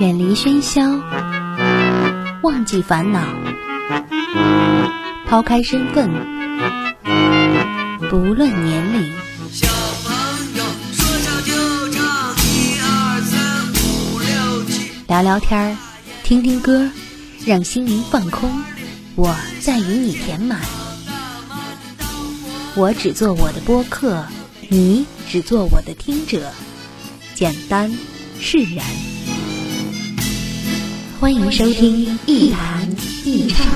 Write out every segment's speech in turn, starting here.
远离喧嚣，忘记烦恼，抛开身份，不论年龄。小朋友说唱就唱，一二三五六七。聊聊天儿，听听歌，让心灵放空。我在与你填满。我只做我的播客，你只做我的听者。简单释然。欢迎收听一谈一唱。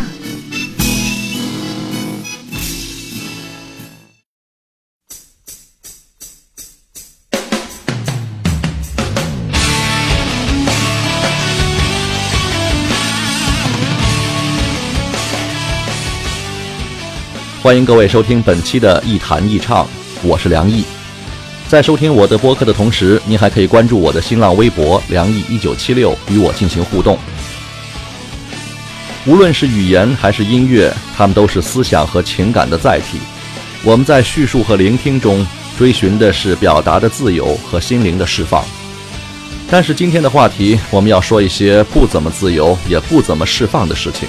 欢迎各位收听本期的《一弹一唱》，我是梁毅。在收听我的播客的同时，您还可以关注我的新浪微博“梁毅一九七六”，与我进行互动。无论是语言还是音乐，它们都是思想和情感的载体。我们在叙述和聆听中追寻的是表达的自由和心灵的释放。但是今天的话题，我们要说一些不怎么自由也不怎么释放的事情，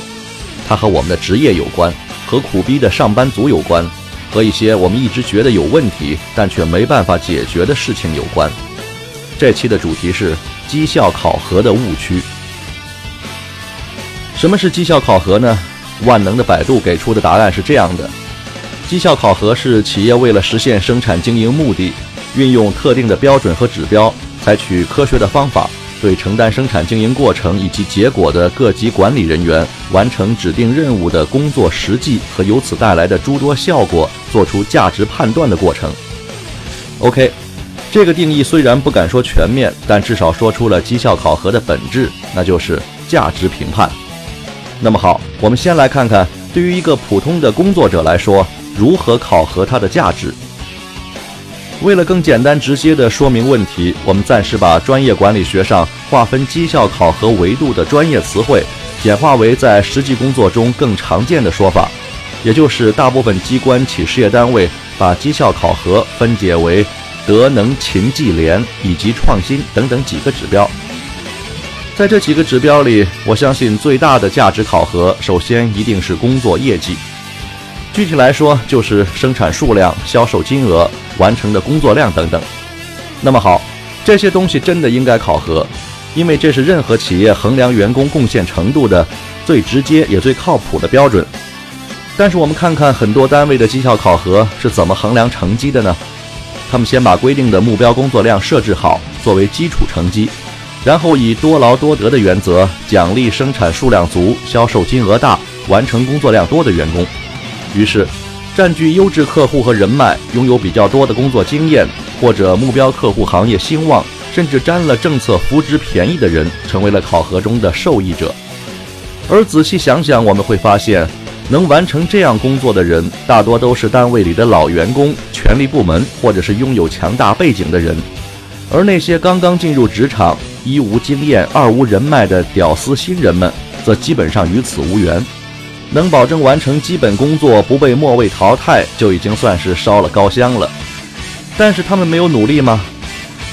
它和我们的职业有关。和苦逼的上班族有关，和一些我们一直觉得有问题但却没办法解决的事情有关。这期的主题是绩效考核的误区。什么是绩效考核呢？万能的百度给出的答案是这样的：绩效考核是企业为了实现生产经营目的，运用特定的标准和指标，采取科学的方法。对承担生产经营过程以及结果的各级管理人员完成指定任务的工作实际和由此带来的诸多效果做出价值判断的过程。OK，这个定义虽然不敢说全面，但至少说出了绩效考核的本质，那就是价值评判。那么好，我们先来看看对于一个普通的工作者来说，如何考核他的价值。为了更简单直接地说明问题，我们暂时把专业管理学上划分绩效考核维度的专业词汇，简化为在实际工作中更常见的说法，也就是大部分机关企事业单位把绩效考核分解为德能勤绩廉以及创新等等几个指标。在这几个指标里，我相信最大的价值考核，首先一定是工作业绩。具体来说，就是生产数量、销售金额、完成的工作量等等。那么好，这些东西真的应该考核，因为这是任何企业衡量员工贡献程度的最直接也最靠谱的标准。但是我们看看很多单位的绩效考核是怎么衡量成绩的呢？他们先把规定的目标工作量设置好作为基础成绩，然后以多劳多得的原则奖励生产数量足、销售金额大、完成工作量多的员工。于是，占据优质客户和人脉、拥有比较多的工作经验，或者目标客户行业兴旺，甚至沾了政策扶植便宜的人，成为了考核中的受益者。而仔细想想，我们会发现，能完成这样工作的人，大多都是单位里的老员工、权力部门，或者是拥有强大背景的人。而那些刚刚进入职场、一无经验、二无人脉的屌丝新人们，则基本上与此无缘。能保证完成基本工作不被末位淘汰，就已经算是烧了高香了。但是他们没有努力吗？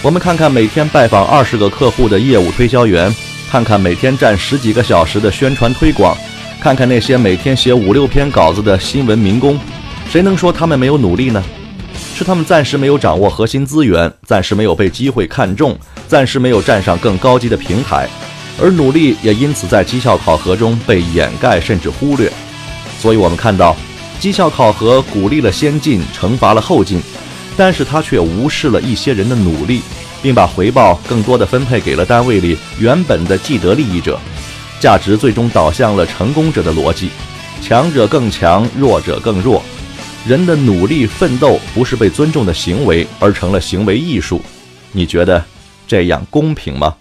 我们看看每天拜访二十个客户的业务推销员，看看每天站十几个小时的宣传推广，看看那些每天写五六篇稿子的新闻民工，谁能说他们没有努力呢？是他们暂时没有掌握核心资源，暂时没有被机会看中，暂时没有站上更高级的平台。而努力也因此在绩效考核中被掩盖甚至忽略，所以我们看到，绩效考核鼓励了先进，惩罚了后进，但是他却无视了一些人的努力，并把回报更多的分配给了单位里原本的既得利益者，价值最终导向了成功者的逻辑，强者更强，弱者更弱，人的努力奋斗不是被尊重的行为，而成了行为艺术，你觉得这样公平吗？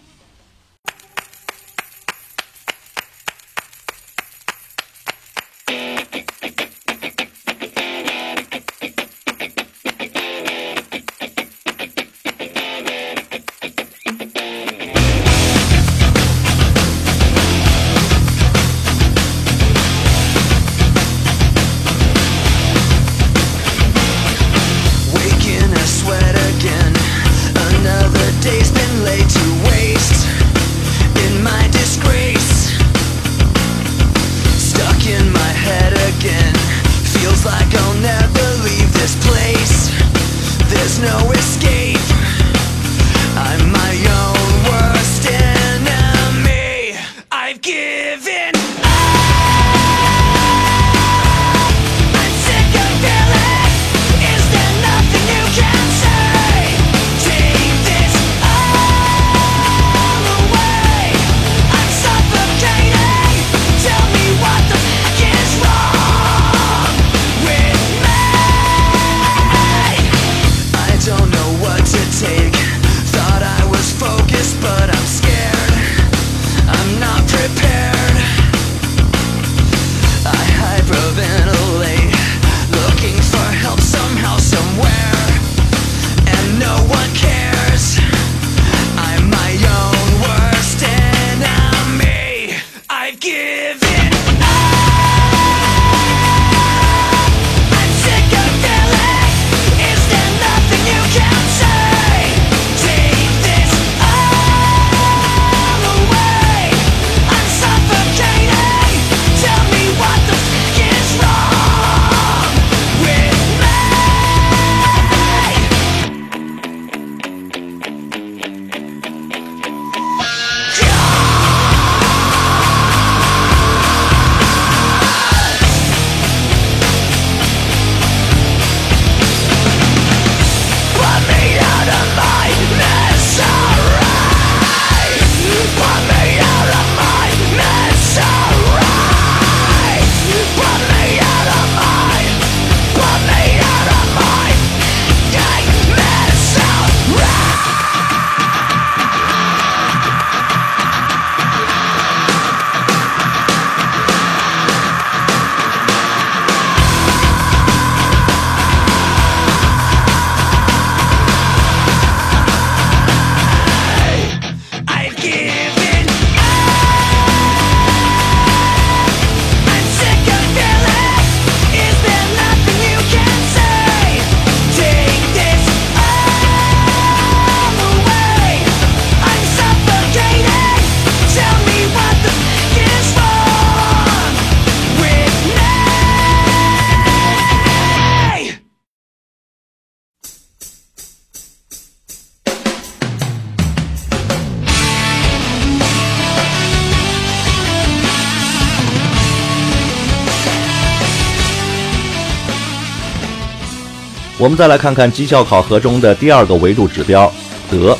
我们再来看看绩效考核中的第二个维度指标——德。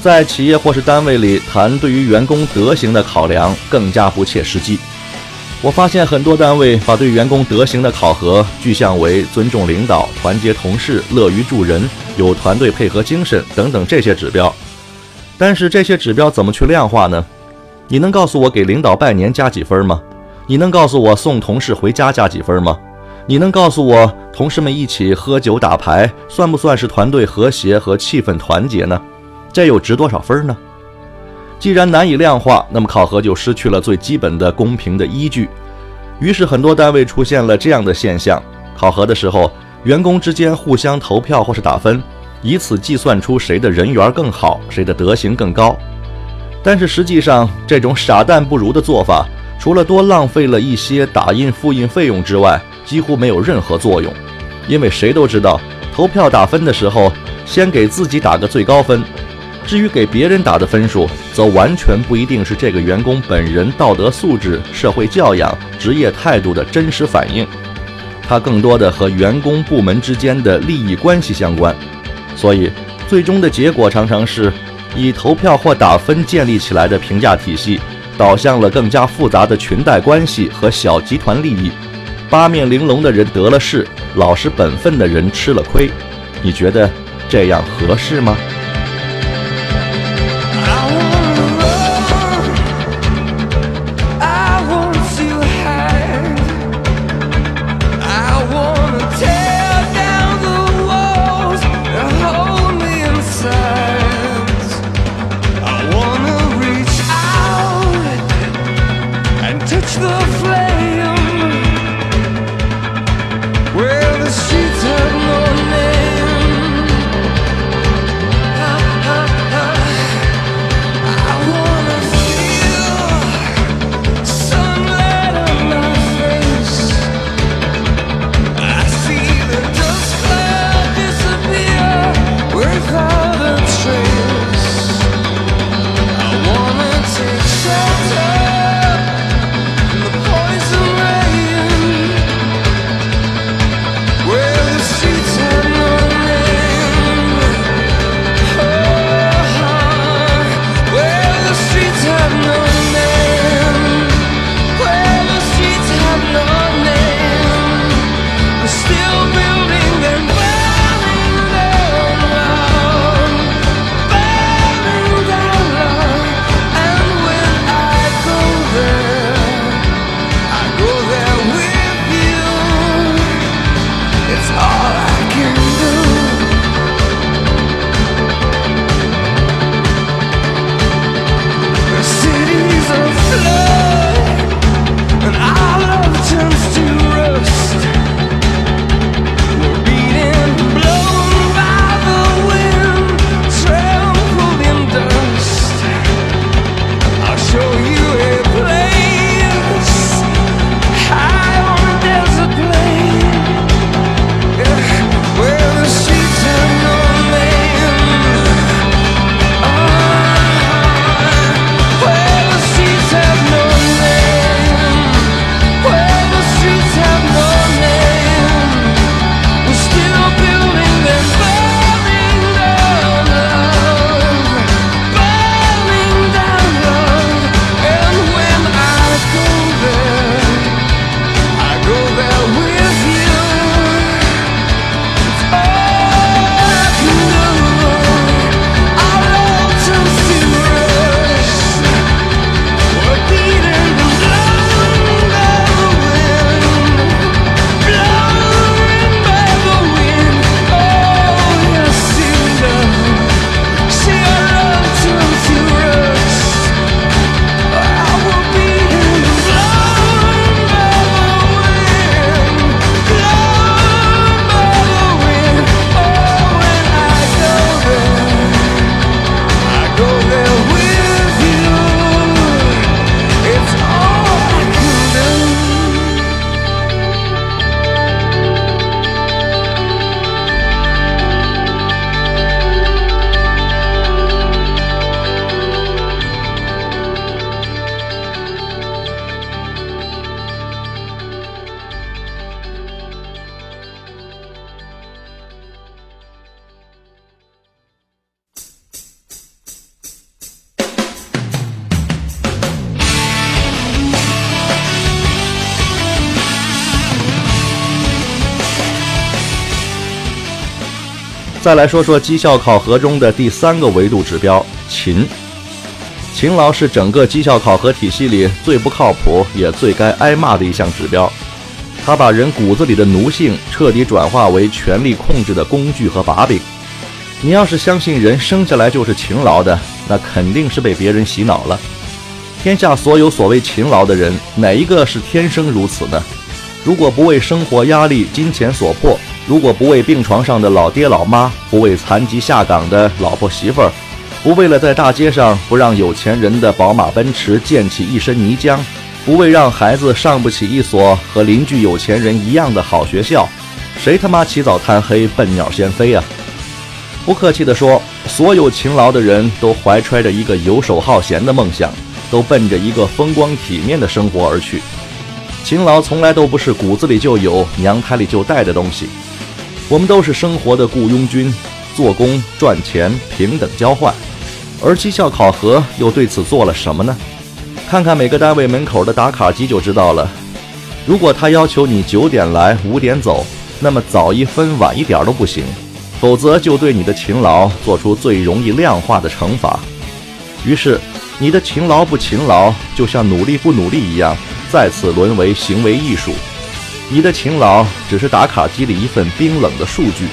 在企业或是单位里谈对于员工德行的考量，更加不切实际。我发现很多单位把对员工德行的考核具象为尊重领导、团结同事、乐于助人、有团队配合精神等等这些指标。但是这些指标怎么去量化呢？你能告诉我给领导拜年加几分吗？你能告诉我送同事回家加几分吗？你能告诉我同事们一起喝酒打牌算不算是团队和谐和气氛团结呢？这又值多少分呢？既然难以量化，那么考核就失去了最基本的公平的依据。于是很多单位出现了这样的现象：考核的时候，员工之间互相投票或是打分，以此计算出谁的人缘更好，谁的德行更高。但是实际上，这种傻蛋不如的做法，除了多浪费了一些打印复印费用之外，几乎没有任何作用。因为谁都知道，投票打分的时候，先给自己打个最高分。至于给别人打的分数，则完全不一定是这个员工本人道德素质、社会教养、职业态度的真实反映，它更多的和员工部门之间的利益关系相关。所以，最终的结果常常是以投票或打分建立起来的评价体系，导向了更加复杂的裙带关系和小集团利益。八面玲珑的人得了势老实本分的人吃了亏。你觉得这样合适吗？The flame. the streets of 再来说说绩效考核中的第三个维度指标——勤。勤劳是整个绩效考核体系里最不靠谱也最该挨骂的一项指标。它把人骨子里的奴性彻底转化为权力控制的工具和把柄。你要是相信人生下来就是勤劳的，那肯定是被别人洗脑了。天下所有所谓勤劳的人，哪一个是天生如此呢？如果不为生活压力、金钱所迫，如果不为病床上的老爹老妈，不为残疾下岗的老婆媳妇儿，不为了在大街上不让有钱人的宝马奔驰溅起一身泥浆，不为让孩子上不起一所和邻居有钱人一样的好学校，谁他妈起早贪黑笨鸟先飞啊？不客气地说，所有勤劳的人都怀揣着一个游手好闲的梦想，都奔着一个风光体面的生活而去。勤劳从来都不是骨子里就有、娘胎里就带的东西。我们都是生活的雇佣军，做工赚钱平等交换。而绩效考核又对此做了什么呢？看看每个单位门口的打卡机就知道了。如果他要求你九点来五点走，那么早一分晚一点都不行，否则就对你的勤劳做出最容易量化的惩罚。于是，你的勤劳不勤劳，就像努力不努力一样。再次沦为行为艺术，你的勤劳只是打卡机里一份冰冷的数据，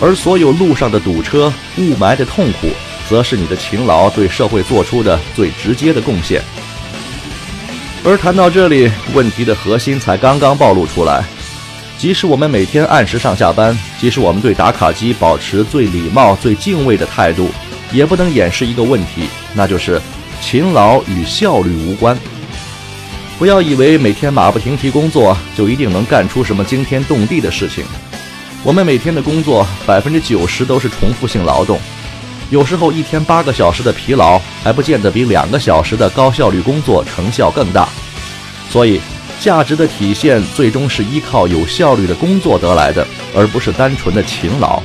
而所有路上的堵车、雾霾的痛苦，则是你的勤劳对社会做出的最直接的贡献。而谈到这里，问题的核心才刚刚暴露出来。即使我们每天按时上下班，即使我们对打卡机保持最礼貌、最敬畏的态度，也不能掩饰一个问题，那就是勤劳与效率无关。不要以为每天马不停蹄工作就一定能干出什么惊天动地的事情。我们每天的工作百分之九十都是重复性劳动，有时候一天八个小时的疲劳还不见得比两个小时的高效率工作成效更大。所以，价值的体现最终是依靠有效率的工作得来的，而不是单纯的勤劳。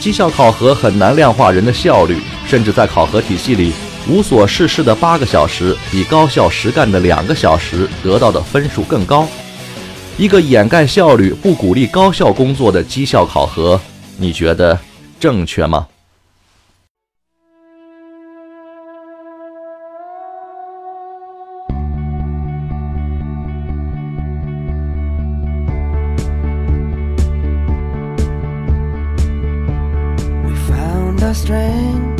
绩效考核很难量化人的效率，甚至在考核体系里。无所事事的八个小时比高效实干的两个小时得到的分数更高。一个掩盖效率不鼓励高效工作的绩效考核你觉得正确吗？We found a strange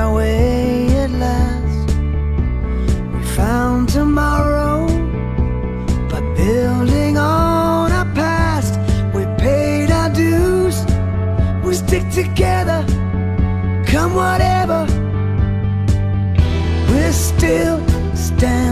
our way at last. We found tomorrow by building on our past. We paid our dues, we stick together, come whatever. We're still standing.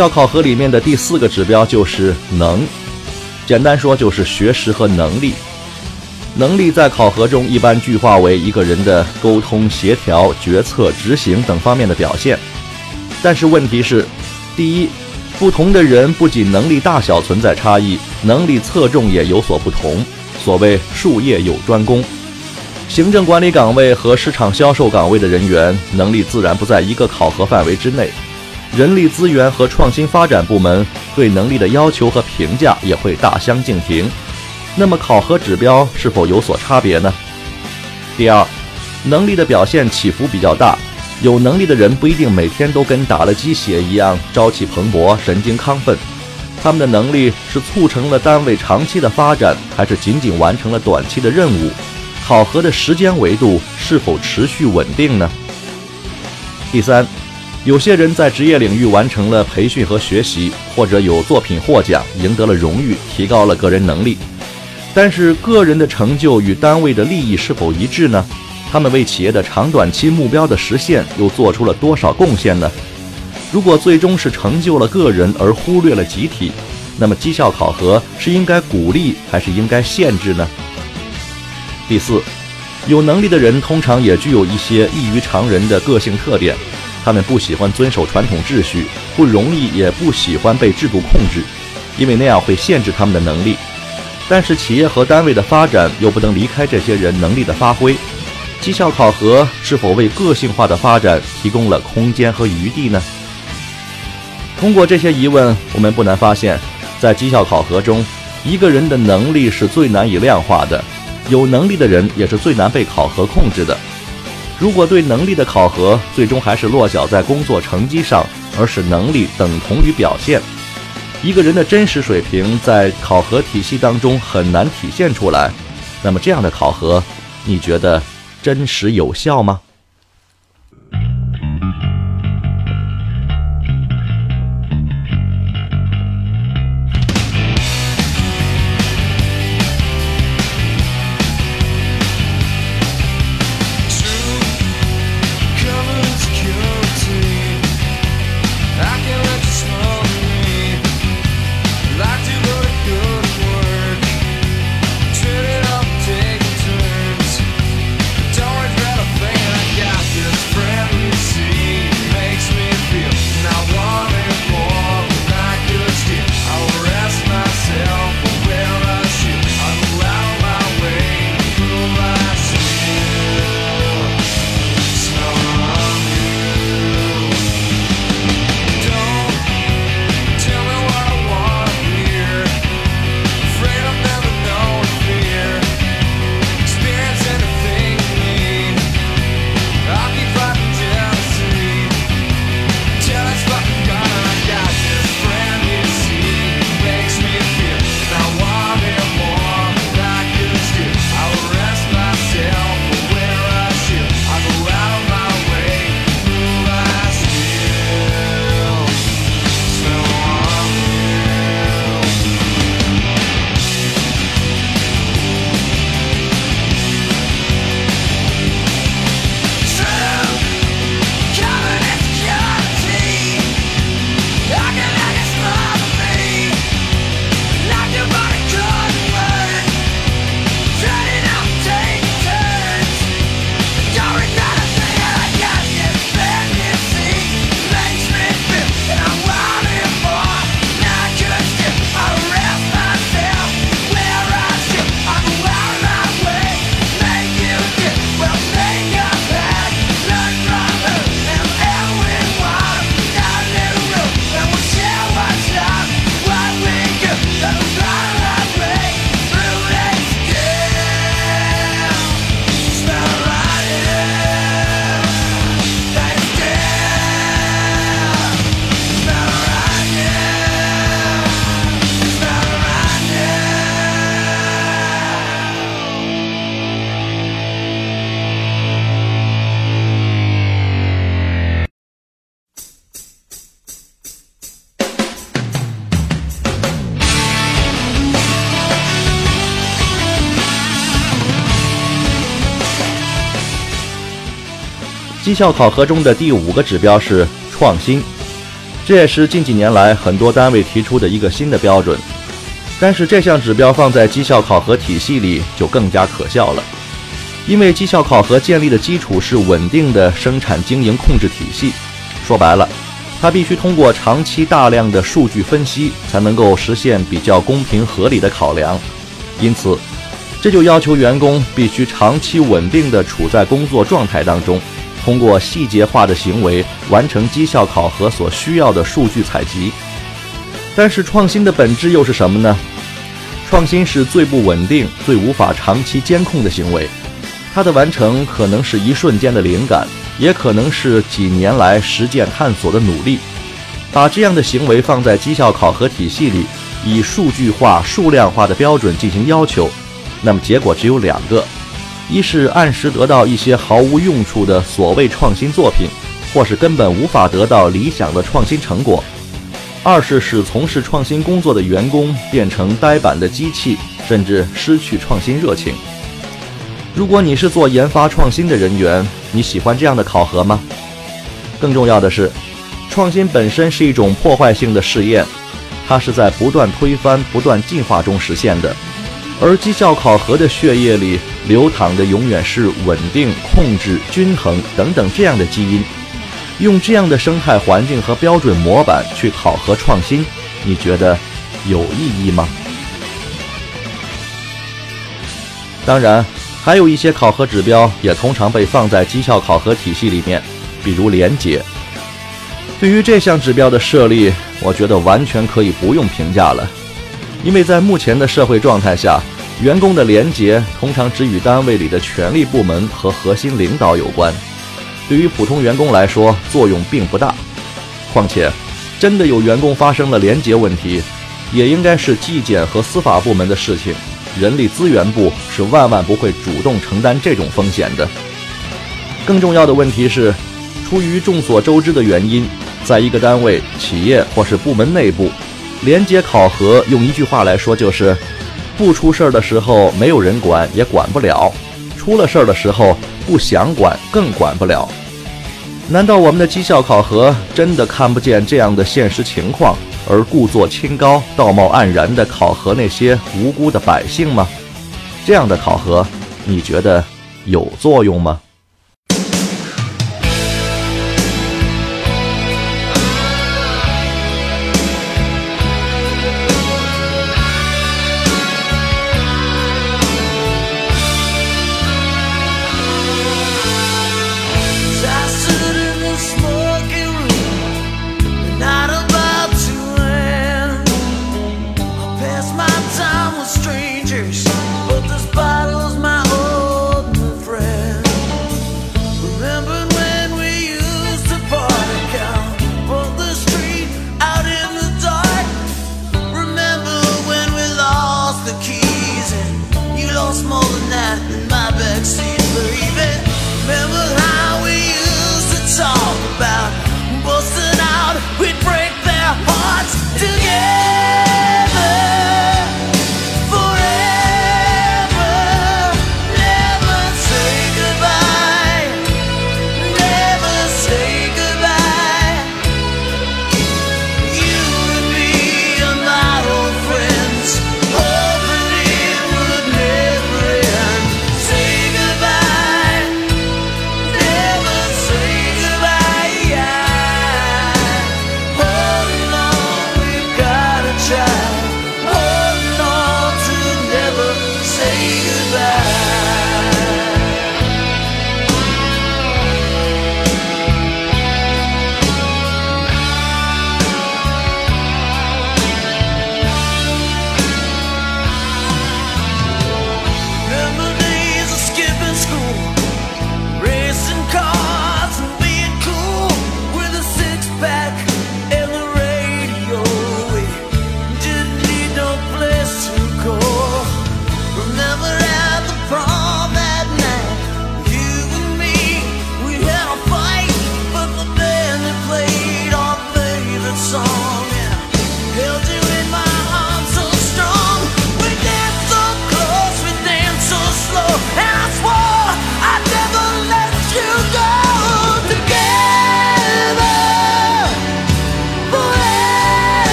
效考核里面的第四个指标就是能，简单说就是学识和能力。能力在考核中一般具化为一个人的沟通、协调、决策、执行等方面的表现。但是问题是，第一，不同的人不仅能力大小存在差异，能力侧重也有所不同。所谓术业有专攻，行政管理岗位和市场销售岗位的人员能力自然不在一个考核范围之内。人力资源和创新发展部门对能力的要求和评价也会大相径庭。那么考核指标是否有所差别呢？第二，能力的表现起伏比较大，有能力的人不一定每天都跟打了鸡血一样朝气蓬勃、神经亢奋。他们的能力是促成了单位长期的发展，还是仅仅完成了短期的任务？考核的时间维度是否持续稳定呢？第三，有些人在职业领域完成了培训和学习，或者有作品获奖，赢得了荣誉，提高了个人能力。但是个人的成就与单位的利益是否一致呢？他们为企业的长短期目标的实现又做出了多少贡献呢？如果最终是成就了个人而忽略了集体，那么绩效考核是应该鼓励还是应该限制呢？第四，有能力的人通常也具有一些异于常人的个性特点，他们不喜欢遵守传统秩序，不容易也不喜欢被制度控制，因为那样会限制他们的能力。但是企业和单位的发展又不能离开这些人能力的发挥，绩效考核是否为个性化的发展提供了空间和余地呢？通过这些疑问，我们不难发现，在绩效考核中，一个人的能力是最难以量化的，有能力的人也是最难被考核控制的。如果对能力的考核最终还是落脚在工作成绩上，而使能力等同于表现，一个人的真实水平在考核体系当中很难体现出来，那么这样的考核，你觉得真实有效吗？绩效考核中的第五个指标是创新。这也是近几年来很多单位提出的一个新的标准。但是这项指标放在绩效考核体系里就更加可笑了，因为绩效考核建立的基础是稳定的生产经营控制体系。说白了，它必须通过长期大量的数据分析，才能够实现比较公平合理的考量。因此，这就要求员工必须长期稳定地处在工作状态当中，通过细节化的行为完成绩效考核所需要的数据采集。但是创新的本质又是什么呢？创新是最不稳定、最无法长期监控的行为，它的完成可能是一瞬间的灵感，也可能是几年来实践探索的努力。把这样的行为放在绩效考核体系里，以数据化、数量化的标准进行要求，那么结果只有两个：一是按时得到一些毫无用处的所谓创新作品，或是根本无法得到理想的创新成果。二是使从事创新工作的员工变成呆板的机器，甚至失去创新热情。如果你是做研发创新的人员，你喜欢这样的考核吗？更重要的是，创新本身是一种破坏性的试验，它是在不断推翻、不断进化中实现的。而绩效考核的血液里流淌的永远是稳定、控制、均衡等等这样的基因。用这样的生态环境和标准模板去考核创新，你觉得有意义吗？当然，还有一些考核指标也通常被放在绩效考核体系里面，比如廉洁。对于这项指标的设立，我觉得完全可以不用评价了，因为在目前的社会状态下，员工的廉洁通常只与单位里的权力部门和核心领导有关。对于普通员工来说，作用并不大。况且，真的有员工发生了廉洁问题，也应该是纪检和司法部门的事情。人力资源部是万万不会主动承担这种风险的。更重要的问题是，出于众所周知的原因，在一个单位、企业或是部门内部，廉洁考核用一句话来说就是：不出事儿的时候没有人管也管不了，出了事儿的时候不想管更管不了。难道我们的绩效考核真的看不见这样的现实情况，而故作清高、道貌岸然地考核那些无辜的百姓吗？这样的考核，你觉得有作用吗？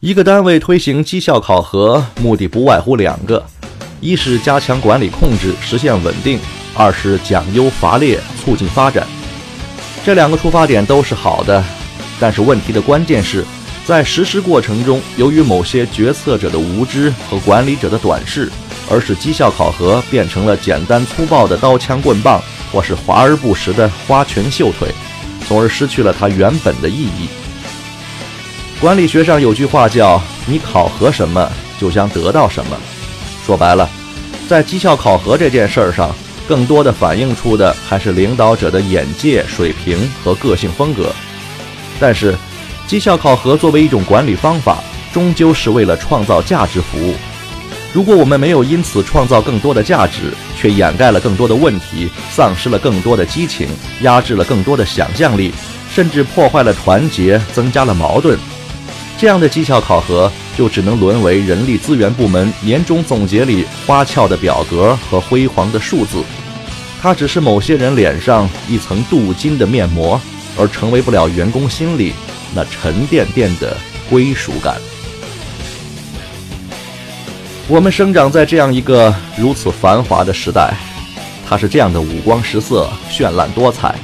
一个单位推行绩效考核，目的不外乎两个：一是加强管理控制，实现稳定；二是奖优罚劣，促进发展。这两个出发点都是好的，但是问题的关键是在实施过程中，由于某些决策者的无知和管理者的短视，而使绩效考核变成了简单粗暴的刀枪棍棒，或是华而不实的花拳绣腿，从而失去了它原本的意义。管理学上有句话叫“你考核什么，就将得到什么”。说白了，在绩效考核这件事儿上，更多的反映出的还是领导者的眼界、水平和个性风格。但是，绩效考核作为一种管理方法，终究是为了创造价值服务。如果我们没有因此创造更多的价值，却掩盖了更多的问题，丧失了更多的激情，压制了更多的想象力，甚至破坏了团结，增加了矛盾。这样的绩效考核就只能沦为人力资源部门年终总结里花俏的表格和辉煌的数字，它只是某些人脸上一层镀金的面膜，而成为不了员工心里那沉甸甸的归属感。我们生长在这样一个如此繁华的时代，它是这样的五光十色、绚烂多彩，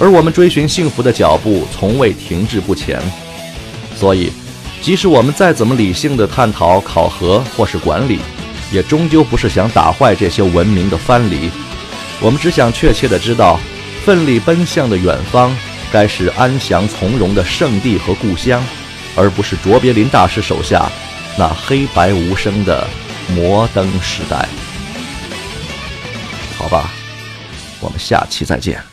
而我们追寻幸福的脚步从未停滞不前。所以，即使我们再怎么理性的探讨考核或是管理，也终究不是想打坏这些文明的藩篱。我们只想确切的知道，奋力奔向的远方，该是安详从容的圣地和故乡，而不是卓别林大师手下那黑白无声的摩登时代。好吧，我们下期再见。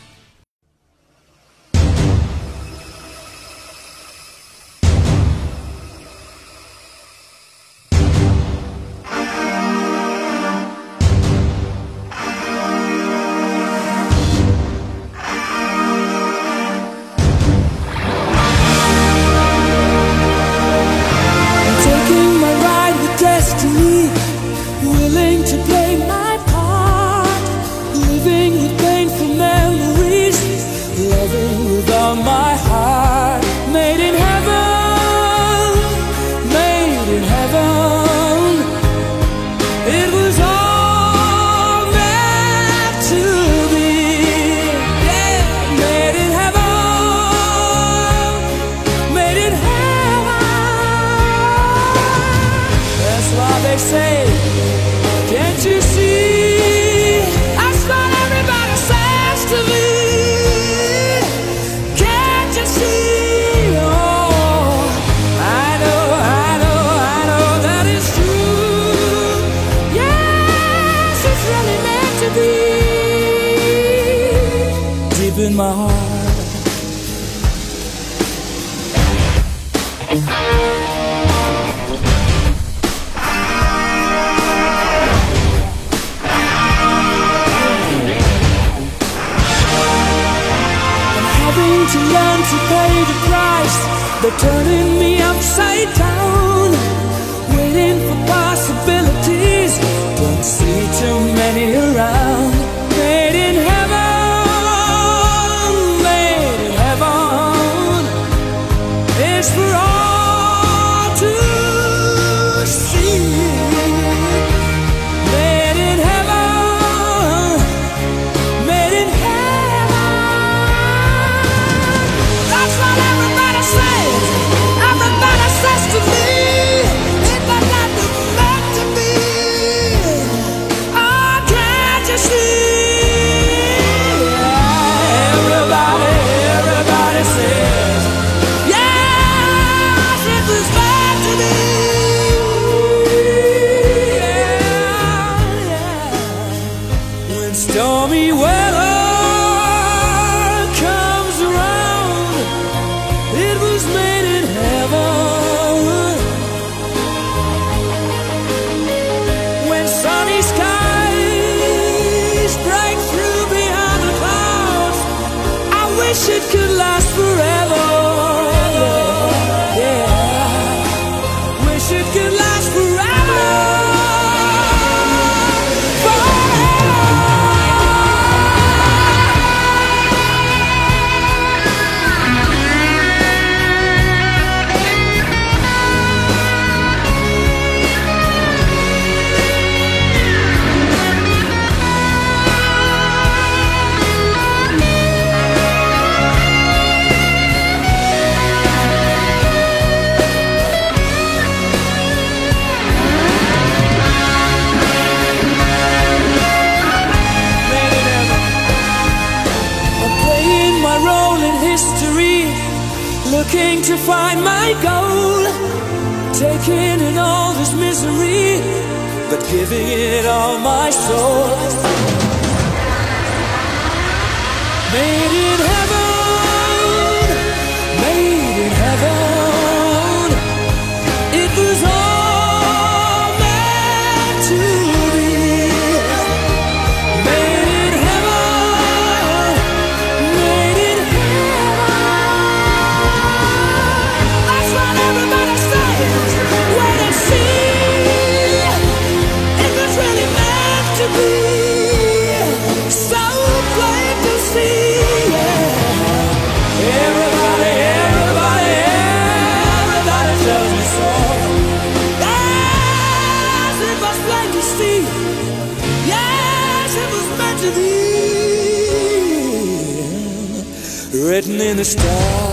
Written in the stars.